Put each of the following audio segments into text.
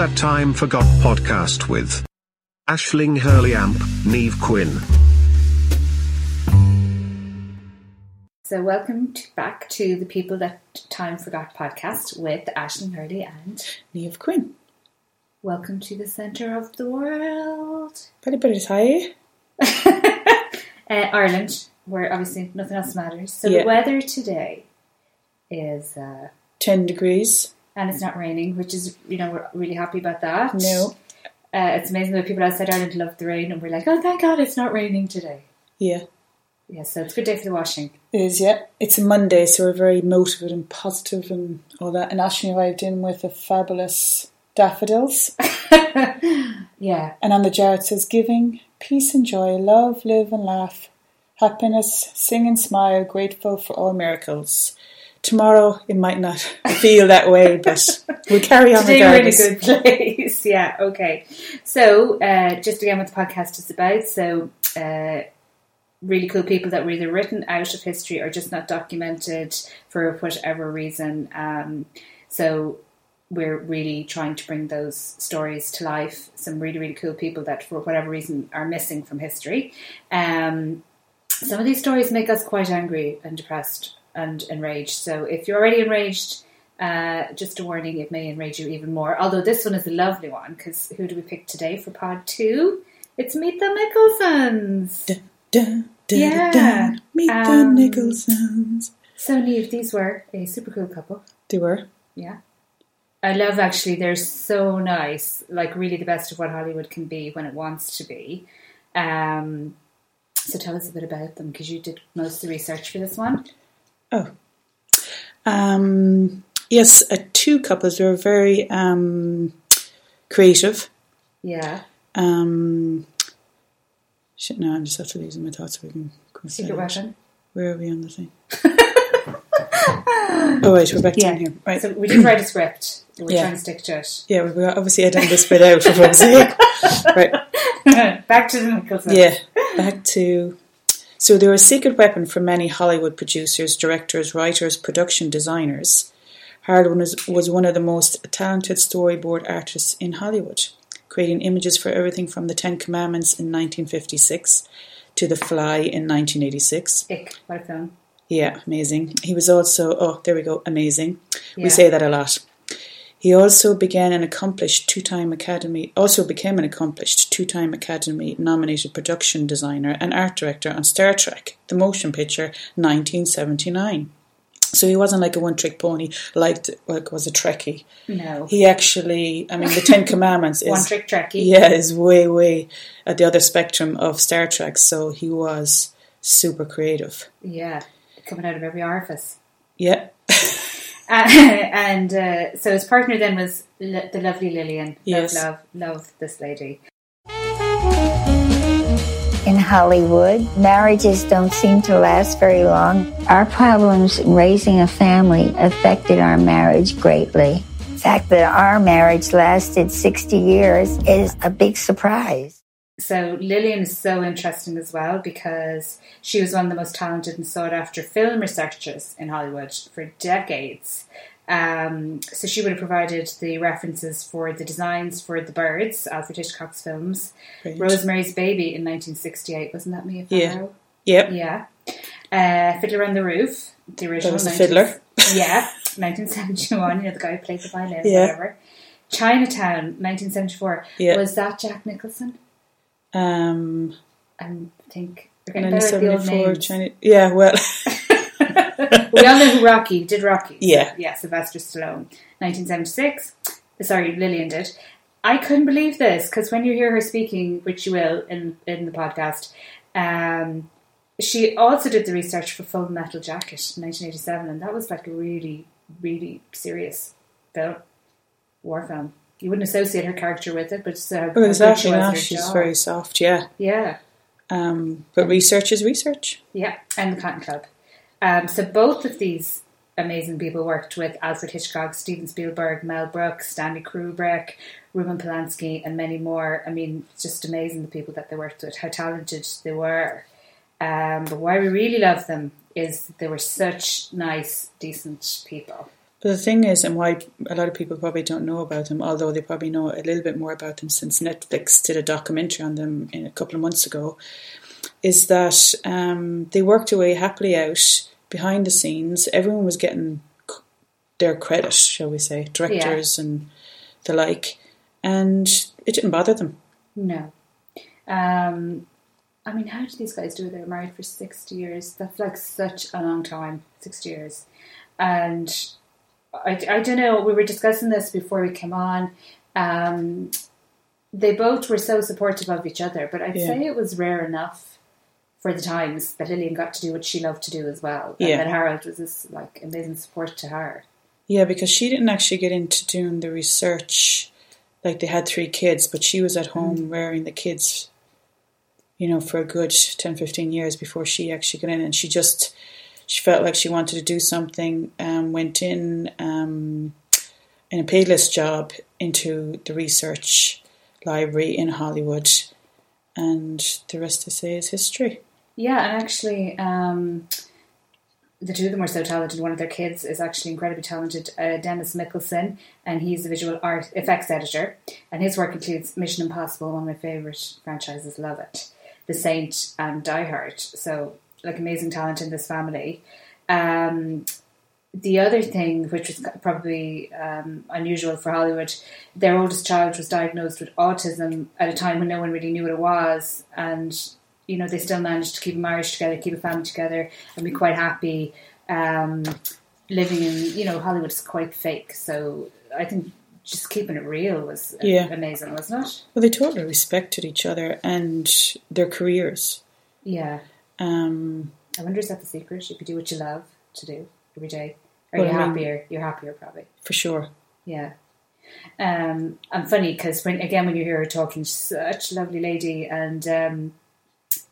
That Time Forgot podcast with Aisling Hurley Amp, Niamh Quinn. So, welcome to, back to the People That Time Forgot podcast with Aisling Hurley and Niamh Quinn. welcome to the centre of the world. Pretty, pretty high. Uh, Ireland, where obviously nothing else matters. So, Yeah. the weather today is, uh, 10 degrees. And it's not raining, which is, you know, we're really happy about that. No. Uh, it's amazing that people outside Ireland love the rain, and we're like, oh, thank God it's not raining today. Yeah. Yeah, so it's a good day for the washing. It is, yeah. It's a Monday, so we're very motivated and positive and all that. And Ashley arrived in with a fabulous daffodils. Yeah, And on the jar it says, Giving, peace and joy, love, live and laugh, happiness, sing and smile, grateful for all miracles. Tomorrow it might not feel that way, but we'll carry on Today we're in a good place. yeah, okay. So, uh, just again what the podcast is about. So, uh, really cool people that were either written out of history or just not documented for whatever reason. Um, so, we're really trying to bring those stories to life. Some really, really cool people that, for whatever reason, are missing from history. Um, some of these stories make us quite angry and depressed and enraged. So, if you're already enraged, uh, just a warning, it may enrage you even more. Although this one is a lovely one, because who do we pick today for pod two? It's Meet the Michelsons. Da, da, da, Yeah. Meet Um, the Nicholsons. So, Niamh, these were a super cool couple. They were. Yeah. I love actually, they're so nice. Like, really the best of what Hollywood can be when it wants to be. Um, so, tell us a bit about them, because you did most of the research for this one. Oh. Um, yes, uh, two couples were very um, creative. Yeah. Um, shit, no, I'm just after losing my thoughts so we can Secret. Weapon. Where are we on the thing? oh, wait, we're back Yeah. down here. Right. So, we did write a script. We're Yeah. trying to stick to it. yeah, we obviously I done this bit out for fuck's sake. Right. Back to the Michelsons. Yeah, back to. So they were a secret weapon for many Hollywood producers, directors, writers, production designers. Harold was, was one of the most talented storyboard artists in Hollywood, creating images for everything from The Ten Commandments in 1956 to The Fly in 1986. Ick, what a film. Yeah, amazing. He was also, oh, there we go, amazing. Yeah. We say that a lot. He also began an accomplished two-time Academy, also became an accomplished two-time Academy nominated production designer and art director on Star Trek, the motion picture, 1979. So he wasn't like a one-trick pony, like like was a Trekkie. No. He actually, I mean, the Ten Commandments is One trick Trekkie. yeah, is way way at the other spectrum of Star Trek. So he was super creative. Yeah. Coming out of every orifice. Yeah, and uh, so his partner then was L- the lovely Lillian. Yes. Love, love, love this lady. in Hollywood. Marriages don't seem to last very long. Our problems in raising a family affected our marriage greatly. The fact that our marriage lasted 60 years is a big surprise. So Lillian is so interesting as well because she was one of the most talented and sought after film researchers in Hollywood for decades. Um, so she would have provided the references for the designs for the birds, Alfred Hitchcock's films. Rosemary's Baby in 1968, wasn't that me? Yeah. Yep. Yeah. Uh, Fiddler on the Roof, the original. was the 19 Fiddler. yeah, 1971. You know, the guy who played the violin, Yeah. whatever. Chinatown, 1974. Yeah. Was that Jack Nicholson? Um, I think we're getting better at the old 1974 names. China. Yeah, well, we all know who Rocky did. Rocky. Yeah. yeah. Sylvester Stallone, 1976. Sorry, Lillian did. I couldn't believe this because when you hear her speaking, which you will in in the podcast, um, she also did the research for Full Metal Jacket, 1987, and that was like a really, really serious film, war film. You wouldn't associate her character with it, but how, how well, she exactly. she's job. very soft. Yeah. yeah. Um, but research is research. Yeah, and the Cotton Club. Um, so both of these amazing people worked with Alfred Hitchcock, Steven Spielberg, Mel Brooks, Stanley Kubrick, Roman Polanski, and many more. I mean, it's just amazing the people that they worked with, how talented they were. Um, but why we really love them is they were such nice, decent people. But the thing is, and why a lot of people probably don't know about them, although they probably know a little bit more about them since Netflix did a documentary on them in a couple of months ago, is that um, they worked away happily out behind the scenes. Everyone was getting their credit, shall we say, directors and the like, and it didn't bother them. No. Um, I mean, how did these guys do it? They were married for 60 years. That's like such a long time, 60 years. And I, I don't know, we were discussing this before we came on. Um, they both were so supportive of each other, but I'd Yeah. say it was rare enough for the times that Lillian got to do what she loved to do as well. And Yeah. that Harold was this like amazing support to her. Yeah, because she didn't actually get into doing the research. Like they had three kids, but she was at home rearing the kids, you know, for a good 10, 15 years before she actually got in. And she just, she felt like she wanted to do something, um, went in um, in a paidless job into the research library in Hollywood. And the rest, I say, is history. Yeah, and actually, um, the two of them are so talented. One of their kids is actually incredibly talented, uh, Dennis Michelson, and he's a visual art effects editor. And his work includes Mission Impossible, one of my favorite franchises. Love it. The Saint and Die Hard. So, like, amazing talent in this family. Um, the other thing, which was probably um, unusual for Hollywood, their oldest child was diagnosed with autism at a time when no one really knew what it was, and you know they still managed to keep a marriage together, keep a family together, and be quite happy um, living in. You know, Hollywood's quite fake, so I think just keeping it real was uh, Yeah. amazing, wasn't it? Well, they totally respected each other and their careers. Yeah. Um, I wonder is that the secret? You could do what you love to do every day. Are you I mean- happier? You're happier, probably. for sure. Yeah. Um, and funny because when again when you hear her talking, she's such a lovely lady, and um,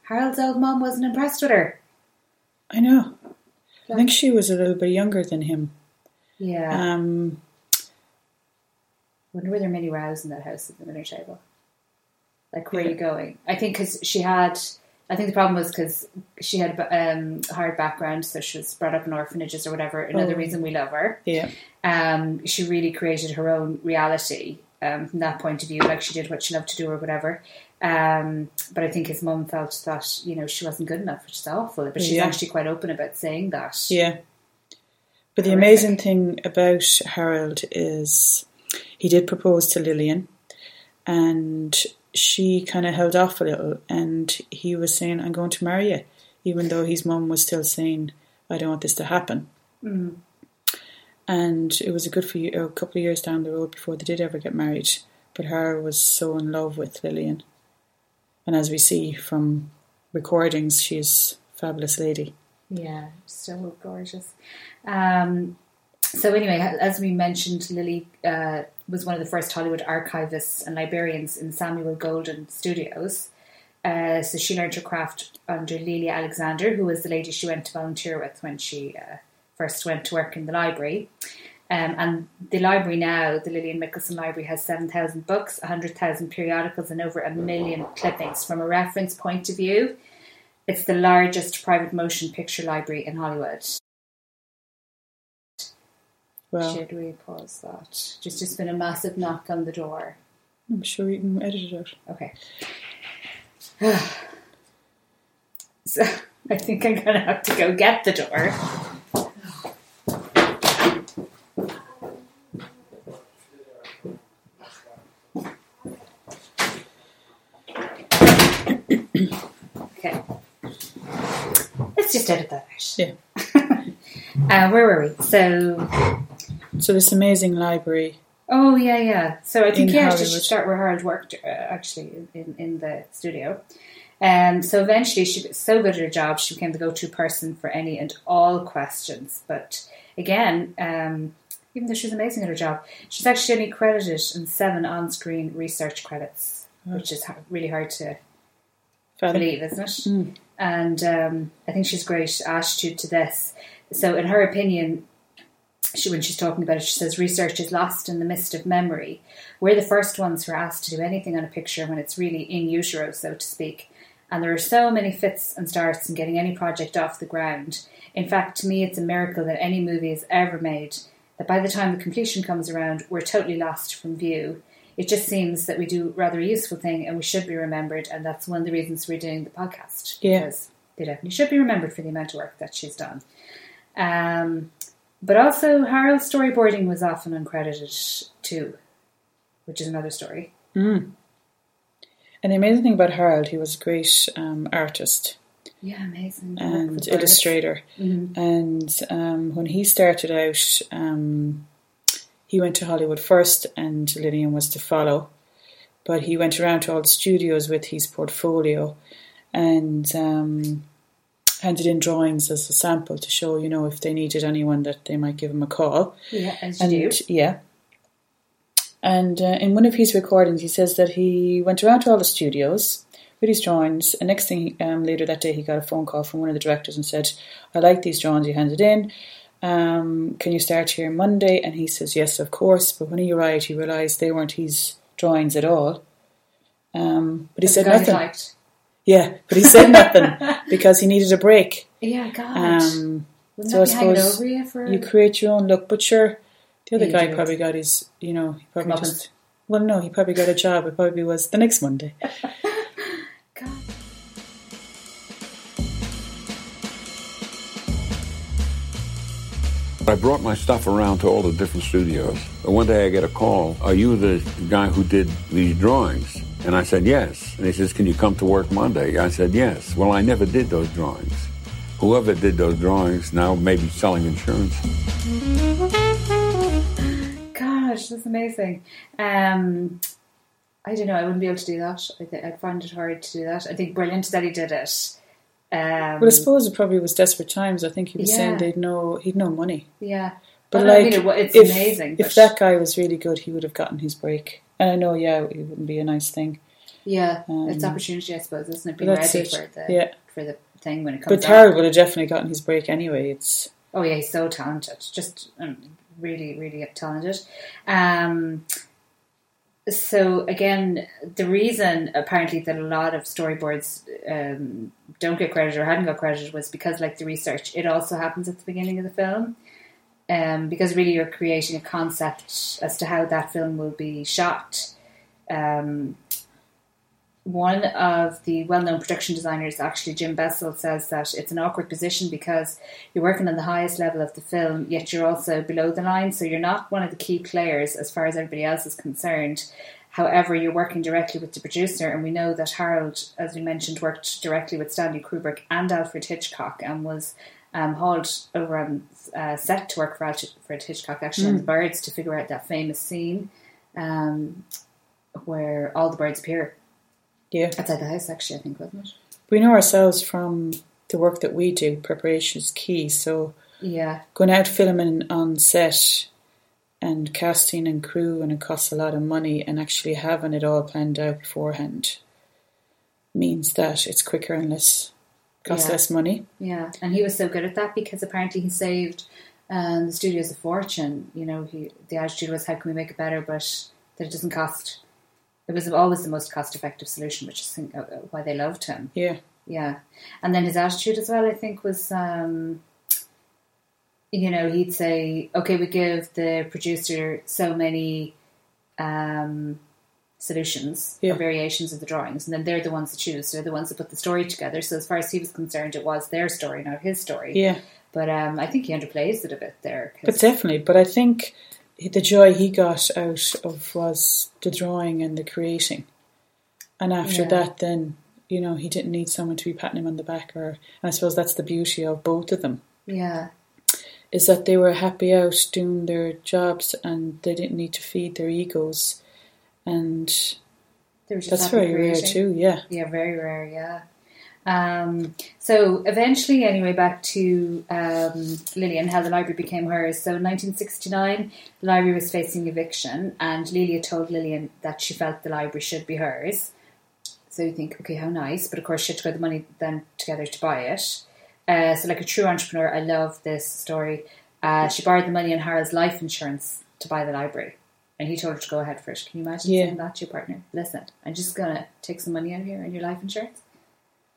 Harold's old mum wasn't impressed with her. I know. I think she was a little bit younger than him. Yeah, Um, wonder were there many rows in that house at the dinner table? Like, where are you going? I think because she had. I think the problem was because she had um, a hard background, so she was brought up in orphanages or whatever. Another Oh. reason we love her. yeah, um, she really created her own reality um, from that point of view. Like she did what she loved to do or whatever. Um, but I think his mum felt that you know she wasn't good enough, which is awful. But she's Yeah. actually quite open about saying that. yeah. But the Horrific. amazing thing about Harold is he did propose to Lillian, and she kind of held off a little, and he was saying, "I'm going to marry you," even though his mum was still saying, "I don't want this to happen." Mm. And it was a good few, a couple of years down the road before they did ever get married. But Harold was so in love with Lillian, and as we see from recordings, she's a fabulous lady. Yeah, so gorgeous. Um, so anyway, as we mentioned, Lily uh, was one of the first Hollywood archivists and librarians in Samuel Goldwyn Studios. Uh, so she learned her craft under Lelia Alexander, who was the lady she went to volunteer with when she uh, first went to work in the library. Um, and the library now, the Lillian Michelson Library, has 7,000 books, 100,000 periodicals, and over a million clippings. From a reference point of view, it's the largest private motion picture library in Hollywood. Well, Should we pause that? Just just been a massive knock on the door. I'm sure you can edit it out. Okay. so I think I'm gonna have to go get the door. okay. Let's just edit that out. Yeah. Uh, where were we? So So this amazing library. Oh yeah, yeah. So I think In yeah, she should start where Harold worked uh, actually in, in the studio. Um, so eventually, she got so good at her job, she became the go-to person for any and all questions. But again, um, even though she's amazing at her job, she's actually only credited in seven on-screen research credits, which is really hard to believe, isn't it? And um, I think she's great attitude to this. So, in her opinion, she when she's talking about it, she says research is lost in the mist of memory. We're the first ones who are asked to do anything on a picture when it's really in utero, so to speak. And there are so many fits and starts in getting any project off the ground. In fact, to me, it's a miracle that any movie is ever made. that by the time the completion comes around, we're totally lost from view. It just seems that we do rather a useful thing and we should be remembered, and that's one of the reasons we're doing the podcast. Because they definitely should be remembered for the amount of work that she's done. Um, but also, Harold's storyboarding was often uncredited too, which is another story. And the amazing thing about Harold, he was a great um, artist Yeah, amazing. And illustrator. And um, when he started out, um, he went to Hollywood first, and Lillian was to follow. But he went around to all the studios with his portfolio and um, handed in drawings as a sample to show, you know, if they needed anyone that they might give him a call. Yeah, as you And do. yeah. And uh, in one of his recordings, he says that he went around to all the studios with his drawings. And next thing, um, later that day, he got a phone call from one of the directors and said, "I like these drawings you handed in. Um, can you start here Monday?" And he says, "Yes, of course." But when he arrived, he realised they weren't his drawings at all. Um, but he said the guy he nothing. liked. Yeah, but he said nothing because he needed a break. Yeah, God. Um, Wouldn't so I that be hanging suppose over you for you create your own look. But sure, the other He guy probably got his, you know, he probably Comeuppance. just. Well, no, he probably got a job. It probably was the next Monday. God. I brought my stuff around to all the different studios. But one day I get a call, Are you the guy who did these drawings? And I said, Yes. And he says, Can you come to work Monday? I said, Yes. Well, I never did those drawings. Whoever did those drawings now may be selling insurance. Gosh, that's amazing. Um, I don't know. I wouldn't be able to do that. I th- I'd find it hard to do that. I think brilliant that he did it. Um, Well, I suppose it probably was desperate times. I think he was Yeah. saying they'd no, he'd no money. yeah, But Well, I like, mean, it- it's if, amazing. if but- that guy was really good, he would have gotten his break. And I know, yeah, it wouldn't be a nice thing. yeah, um, it's opportunity, I suppose, isn't it? Being ready it. for the Yeah. for the thing when it comes. But. Harold would have definitely gotten his break anyway. It's Oh yeah, he's so talented. Just um, really, really talented. Um, so again, the reason apparently that a lot of storyboards um, don't get credited or hadn't got credited was because, like the research, it also happens at the beginning of the film. Um, because really, you're creating a concept as to how that film will be shot. Um, one of the well-known production designers, actually Jim Bissell, says that it's an awkward position because you're working on the highest level of the film, yet you're also below the line, so you're not one of the key players as far as everybody else is concerned. However, you're working directly with the producer, and we know that Harold, as we mentioned, worked directly with Stanley Kubrick and Alfred Hitchcock, and was um, hauled over on uh, set to work for Alfred Hitchcock, actually on the birds, to figure out that famous scene um, where all the birds appear yeah. outside the house. Actually, I think wasn't it? We know ourselves from the work that we do. Preparation is key. So Yeah, going out filming on set and casting and crew and it costs a lot of money and actually having it all planned out beforehand means that it's quicker and less costs Yeah. less money. yeah, and he was so good at that because apparently he saved um, the studios a fortune. You know, he the attitude was how can we make it better, but that it doesn't cost. It was always the most cost-effective solution, which is think- uh, uh, why they loved him. Yeah. Yeah, and then his attitude as well, I think, was, um, you know, he'd say, "Okay, we give the producer so many um, solutions Yeah. or variations of the drawings, and then they're the ones that choose. They're the ones that put the story together. So as far as he was concerned, it was their story, not his story. Yeah. But um, I think he underplays it a bit there. But definitely, but I think the joy he got out of was the drawing and the creating. And after Yeah. that, then, you know, he didn't need someone to be patting him on the back. Or, and I suppose that's the beauty of both of them, yeah, is that they were happy out doing their jobs and they didn't need to feed their egos. And they were just that's very rare too, yeah. Yeah, very rare, yeah. Um, so eventually, anyway, back to um, Lillian, how the library became hers. So, in 1969, the library was facing eviction, and Lelia told Lillian that she felt the library should be hers. So you think, okay, how nice, but of course, she had to put the money then together to buy it. Uh, so, like a true entrepreneur, I love this story. Uh, she borrowed the money on Harold's life insurance to buy the library. And he told her to go ahead for it. Can you imagine Yeah. saying that to your partner? Listen, I'm just going to take some money out of here on your life insurance.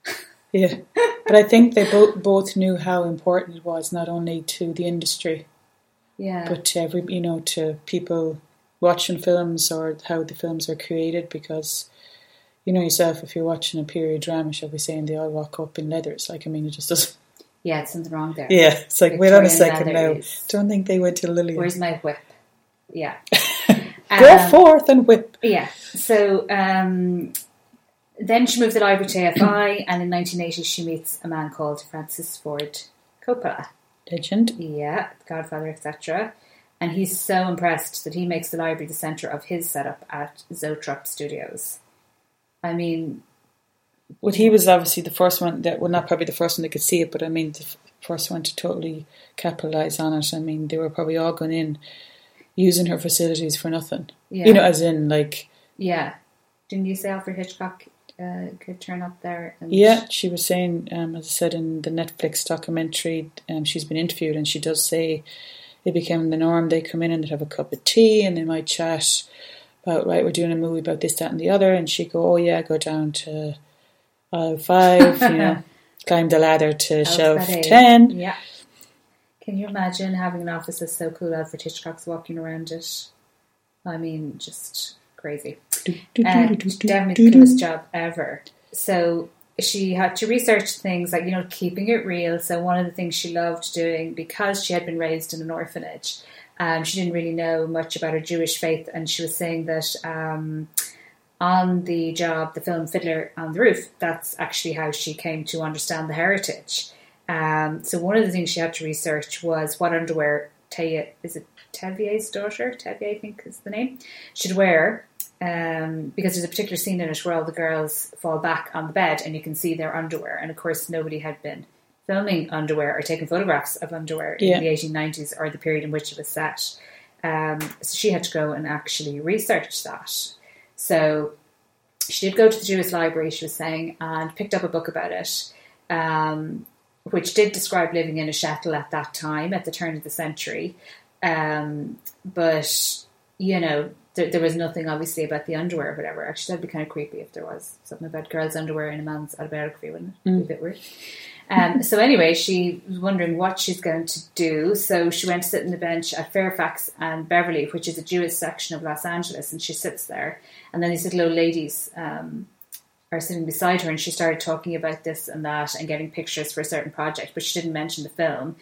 Yeah. but I think they both both knew how important it was, not only to the industry, Yeah. but to every you know to people watching films or how the films are created because you know yourself if you're watching a period drama shall we say and they all walk up in leathers like I mean it just doesn't yeah, it's something wrong there. yeah it's like wait on a Victorian second now don't think they went to Lily. Where's my whip? Yeah. go Um, forth and whip Yeah. So um, then she moved the library to AFI, and in 1980 she meets a man called Francis Ford Coppola. legend Yeah, Godfather, etc. And he's so impressed that he makes the library the centre of his setup at Zoetrope Studios. I mean, well he was obviously the first one that well not probably the first one that could see it but I mean the first one to totally capitalize on it I mean they were probably all going in using her facilities for nothing Yeah. you know as in like yeah. Didn't you say Alfred Hitchcock uh, could turn up there? And Yeah, she was saying, um, as I said in the Netflix documentary, um, she's been interviewed and she does say it became the norm. They come in and they'd have a cup of tea and they might chat about, right, we're doing a movie about this, that, and the other. And she'd go, oh, yeah, go down to aisle five, you know, climb the ladder to shelf 10. Yeah. Can you imagine having an office that's so cool? Alfred Hitchcock's walking around it. I mean, just crazy. Uh, definitely the coolest job ever. So she had to research things like you know keeping it real. So one of the things she loved doing because she had been raised in an orphanage, um, she didn't really know much about her Jewish faith, and she was saying that. Um, on the job, the film Fiddler on the Roof, that's actually how she came to understand the heritage. Um, so one of the things she had to research was what underwear Taya, is it Tevye's daughter? Tevye, I think is the name, should wear. Um, because there's a particular scene in it where all the girls fall back on the bed and you can see their underwear. And of course, nobody had been filming underwear or taking photographs of underwear Yeah. in the 1890s or the period in which it was set. Um, so she had to go and actually research that. So she did go to the Jewish library, she was saying, and picked up a book about it, um, which did describe living in a shtetl at that time, at the turn of the century. Um, but, you know, there, was nothing obviously about the underwear or whatever. Actually, that'd be kind of creepy if there was something about girls' underwear in a man's autobiography, wouldn't it? Be a bit weird. Um, so anyway, she was wondering what she's going to do. So she went to sit on the bench at Fairfax and Beverly, which is a Jewish section of Los Angeles, and she sits there. And then these little ladies um, are sitting beside her, and she started talking about this and that and getting pictures for a certain project, but she didn't mention the film.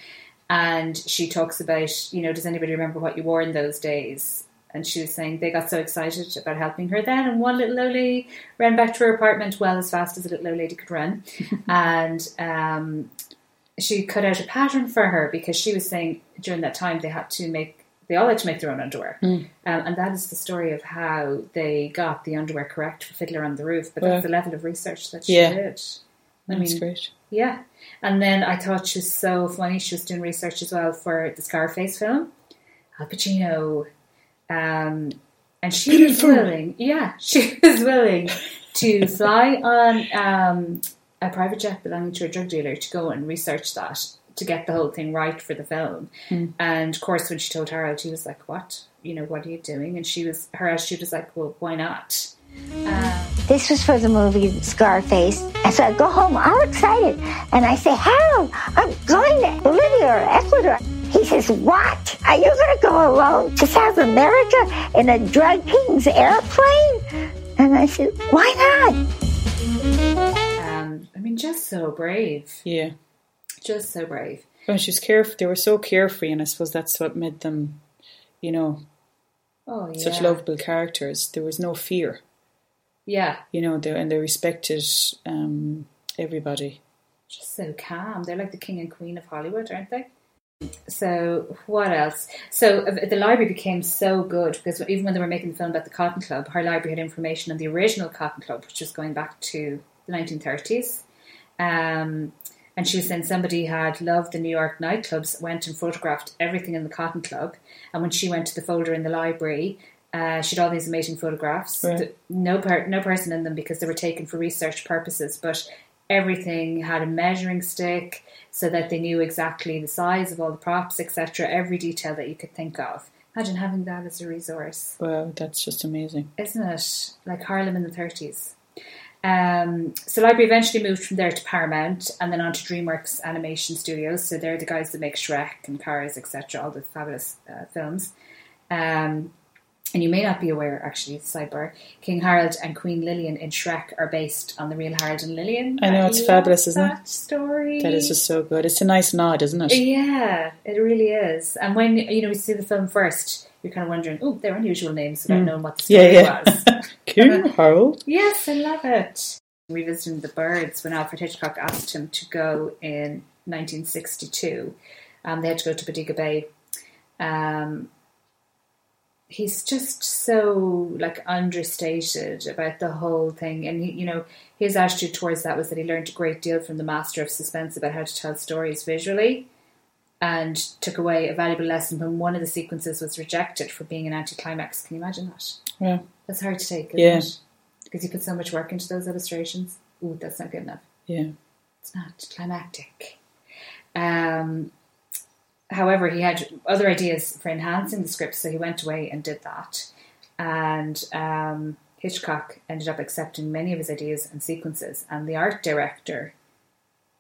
And she talks about, you know, does anybody remember what you wore in those days? And she was saying they got so excited about helping her then, and one little old lady ran back to her apartment well as fast as a little old lady could run, and um, she cut out a pattern for her because she was saying during that time they had to make they all had to make their own underwear, um, and that is the story of how they got the underwear correct for Fiddler on the Roof. But Wow. that's the level of research that she Yeah. did. I That's mean, great. yeah. And then I thought she was so funny. She was doing research as well for the Scarface film. Al Pacino. Um, and she was willing, yeah, she was willing to fly on um, a private jet belonging to a drug dealer to go and research that to get the whole thing right for the film. And of course, when she told Harold, he was like, "What? You know, what are you doing?" And she was, her attitude was like, "Well, why not?" This was for the movie Scarface. And so I go home all excited. And I say, Harold, I'm going to Bolivia or Ecuador. He says, What? Are you going to go alone to South America in a drug king's airplane? And I said, Why not? Um, I mean, just so brave, Yeah. Just so brave. When she was carefree, they were so carefree, and I suppose that's what made them, you know, Oh yeah, such lovable characters. There was no fear, yeah, you know, they, and they respected um, everybody. just so calm. They're like the king and queen of Hollywood, aren't they? So what else? So uh, the library became so good because even when they were making the film about the Cotton Club, her library had information on the original Cotton Club, which was going back to the 1930s. Um, and she was saying somebody had loved the New York nightclubs, went and photographed everything in the Cotton Club. And when she went to the folder in the library, uh, she had all these amazing photographs. Right. No per- no person in them because they were taken for research purposes, but everything had a measuring stick so that they knew exactly the size of all the props, etc. Every detail that you could think of. Imagine having that as a resource Wow, that's just amazing. isn't it? Like Harlem in the 30s. Um, so Library eventually moved from there to Paramount and then on to DreamWorks Animation Studios. So they're the guys that make Shrek and Cars, etc., all the fabulous uh, films. Um, and you may not be aware, actually, sidebar, King Harold and Queen Lillian in Shrek are based on the real Harold and Lillian. I know, it's love fabulous, isn't it? that story. That is just so good. It's a nice nod, isn't it? Yeah, it really is. And when you know we see the film first, you're kind of wondering, oh, they're unusual names without knowing what the story Mm. Yeah, yeah. was. Yes, I love it. Revisiting the birds when Alfred Hitchcock asked him to go in 1962, um, they had to go to Bodega Bay. Um, he's just so like understated about the whole thing, and he, you know, his attitude towards that was that he learned a great deal from the master of suspense about how to tell stories visually and took away a valuable lesson when one of the sequences was rejected for being an anticlimax. Can you imagine that? Yeah. That's hard to take, isn't Yeah. it? Because you put so much work into those illustrations. Ooh, that's not good enough. Yeah. It's not climactic. Um, however, he had other ideas for enhancing the script, so he went away and did that. And um, Hitchcock ended up accepting many of his ideas and sequences. And the art director,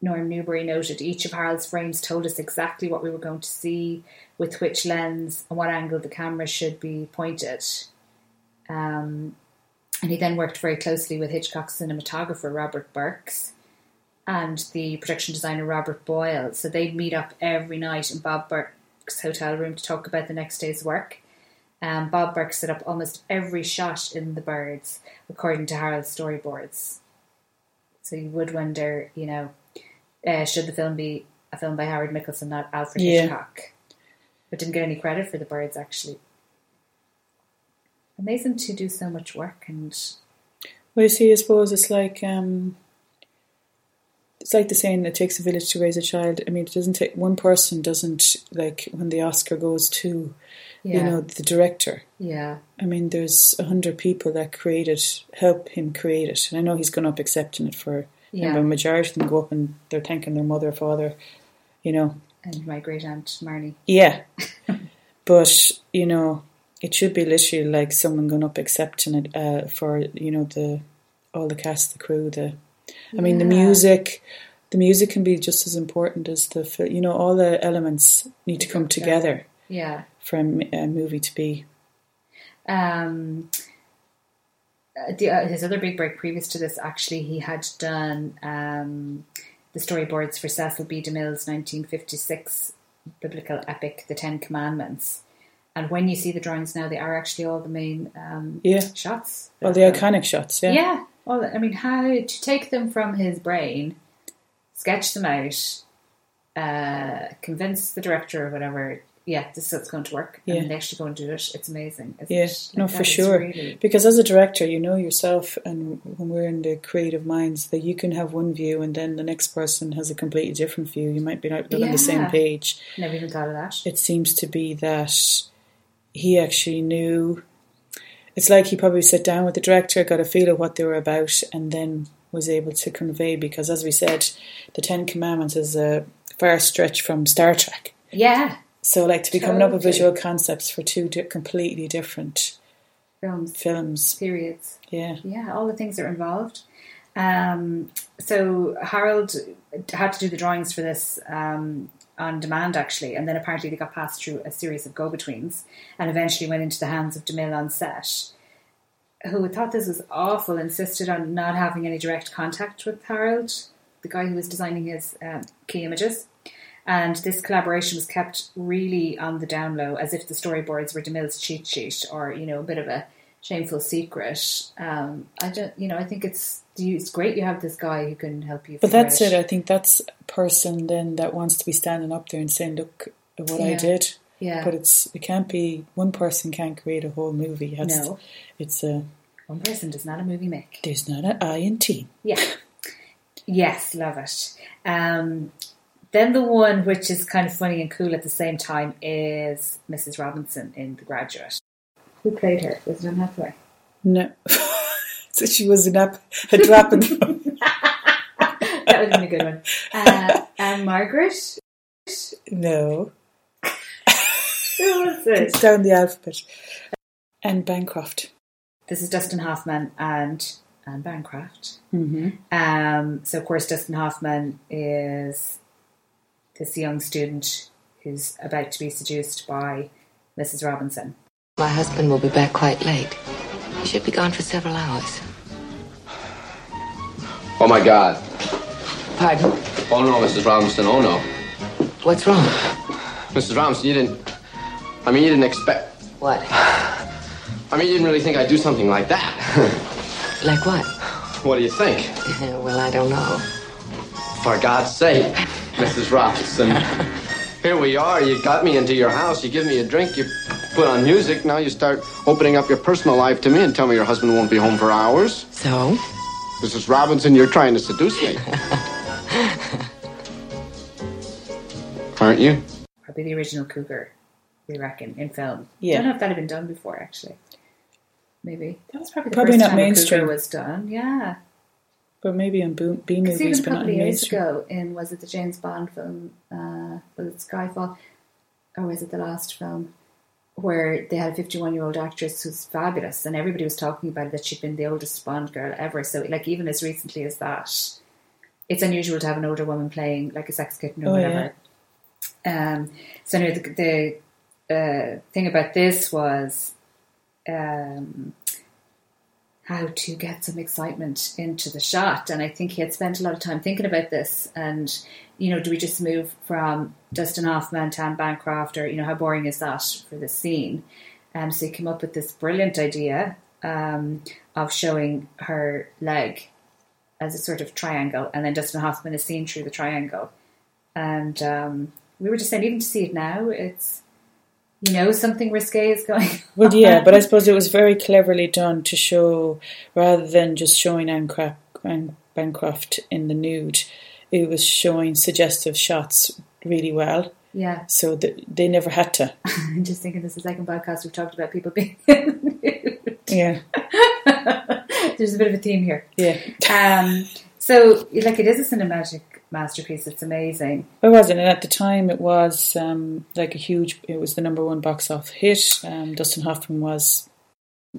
Norm Newbury, noted each of Harold's frames told us exactly what we were going to see, with which lens and what angle the camera should be pointed. Um, and he then worked very closely with Hitchcock's cinematographer Robert Burks and the production designer Robert Boyle. So they'd meet up every night in Bob Burks' hotel room to talk about the next day's work. Um, Bob Burks set up almost every shot in The Birds according to Harold's storyboards. So you would wonder, you know, uh, should the film be a film by Howard Michelson, not Alfred Yeah. Hitchcock? But didn't get any credit for The Birds, actually. Amazing to do so much work and Well, you see, I suppose it's like um, it's like the saying it takes a village to raise a child. I mean, it doesn't take one person. Doesn't like when the Oscar goes to, yeah, you know, the director. yeah, I mean, there's a hundred people that created, help him create it, and I know he's gone up accepting it for. Yeah. A majority of them go up and they're thanking their mother, father, you know. and my great aunt Marnie. Yeah, but you know, it should be literally like someone going up accepting it uh, for you know the all the cast, the crew, the. I mean, the music, the music can be just as important as the you know all the elements need to come together Yeah. for a movie to be. Um, his other big break previous to this, actually, he had done um, the storyboards for Cecil B. DeMille's 1956 biblical epic, The Ten Commandments. And when you see the drawings now, they are actually all the main um, Yeah. shots. Well, the iconic shots, yeah. Yeah. Well, I mean, how to take them from his brain, sketch them out, uh, convince the director or whatever, yeah, this is going to work. Yeah. And they actually go and do it. It's amazing. Isn't Yeah, it? no, Like, for sure. really- Because as a director, you know yourself, and when we're in the creative minds, that you can have one view, and then the next person has a completely different view. You might be not on the same page. Never even thought of that. It seems to be that he actually knew. It's like he probably sat down with the director, got a feel of what they were about, and then was able to convey. Because, as we said, the Ten Commandments is a far stretch from Star Trek. Yeah. So, like to be coming up with visual concepts for two di- completely different Films, films. periods. Yeah. Yeah, all the things that are involved. Um, so Harold had to do the drawings for this um, on demand, actually, and then apparently they got passed through a series of go-betweens, and eventually went into the hands of DeMille on set, who thought this was awful, insisted on not having any direct contact with Harold, the guy who was designing his um, key images. And this collaboration was kept really on the down low, as if the storyboards were DeMille's cheat sheet, or you know, a bit of a shameful secret. Um, I don't, you know, I think it's it's great you have this guy who can help you. But that's out- it. I think that's a person then that wants to be standing up there and saying, "Look at what I did." Yeah. But it's it can't be one person can't create a whole movie. It No. it's a One person does not a movie make. there's not an I in team. Yeah. Yes, love it. Um, then the one which is kind of funny and cool at the same time is Mrs. Robinson in The Graduate. Who played her? Was it Anne Hathaway? No, so she was an up a drop in. That would have been a good one. Uh, and Margaret? no, Who was it? it's down the alphabet. Anne Bancroft. This is Dustin Hoffman and Anne Bancroft. Mm-hmm. Um, so, of course, Dustin Hoffman is this young student who's about to be seduced by Mrs. Robinson. My husband will be back quite late. He should be gone for several hours. Oh my God. Pardon? Oh no, Mrs. Robinson. Oh no. What's wrong? Mrs. Robinson, you didn't. I mean, you didn't expect. What? I mean, you didn't really think I'd do something like that. Like what? what do you think? well, I don't know. For God's sake, Mrs. Robinson. Here we are. You got me into your house. You give me a drink. You put on music. Now you start opening up your personal life to me and tell me your husband won't be home for hours. So? Mrs. Robinson, you're trying to seduce me. Aren't you? Probably the original cougar, we reckon, in film. Yeah. don't know if that had been done before, actually. Maybe that was probably the Probably first not time a mainstream. cougar was done. Yeah, But maybe in B, B movies, even a but not couple of years ago, in was it the James Bond film? Uh, was it Skyfall, or was it the last film? Where they had a 51 year old actress who's fabulous, and everybody was talking about it, that she'd been the oldest Bond girl ever. So, like, even as recently as that, it's unusual to have an older woman playing like a sex kitten or Oh, whatever. Um, so anyway, the, the uh, thing about this was um, how to get some excitement into the shot, and I think he had spent a lot of time thinking about this. And you know, do we just move from Dustin Hoffman to Anne Bancroft, or you know, how boring is that for this scene? Um, so he came up with this brilliant idea um, of showing her leg as a sort of triangle, and then Dustin Hoffman is seen through the triangle. And um, we were just saying, even to see it now, it's you know something risque is going. Well, on. yeah, but I suppose it was very cleverly done to show, rather than just showing Anne, Cra- Anne Bancroft in the nude, it was showing suggestive shots really well. yeah. So th- they never had to. I'm just thinking this is the second podcast we've talked about people being nude. Yeah, There's a bit of a theme here. yeah. Um, so, like, it is a cinematic masterpiece. It's amazing. It wasn't, and at the time it was um, like a huge. It was the number one box office hit. Um, Dustin Hoffman was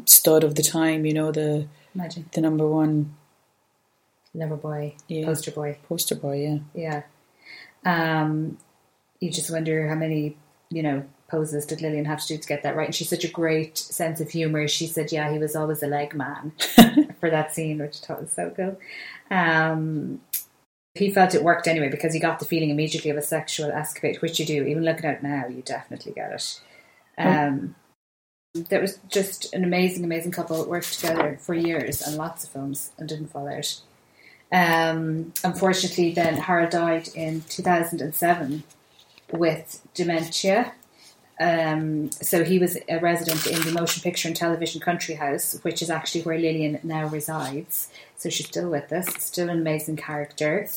stud of the time. You know the Imagine the number one lover boy, Yeah. poster boy. poster boy. Yeah, Yeah. Um, you just wonder how many, you know, poses did Lillian have to do to get that right? And she's such a great sense of humor. She said, "Yeah, he was always a leg man." for that scene, which I thought was so cool. Um, he felt it worked anyway because he got the feeling immediately of a sexual escapade, which you do. Even looking at it now, you definitely get it. Um, There was just an amazing, amazing couple that worked together for years and lots of films and didn't fall out. Um, unfortunately, then Harold died in 2007 with dementia. Um, so he was a resident in the Motion Picture and Television Country House, which is actually where Lillian now resides. So she's still with us, still an amazing character,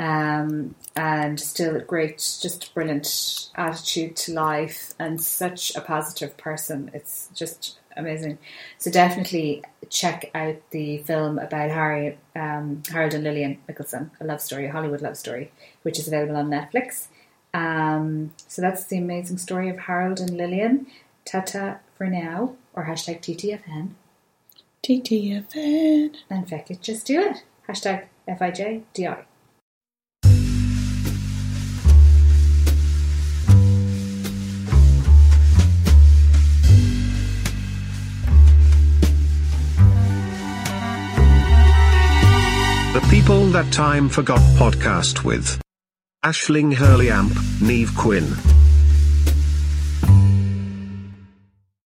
um, and still a great, just brilliant attitude to life, and such a positive person. It's just amazing. So definitely check out the film about Harry, um, Harold and Lillian Nicholson, a love story, a Hollywood love story, which is available on Netflix. Um, so that's the amazing story of Harold and Lillian. Tata for now, or hashtag TTFN. TTFN. And feck it, just do it. Hashtag FIJDI. The People That Time Forgot podcast with Aisling Hurley Amp, Niamh Quinn.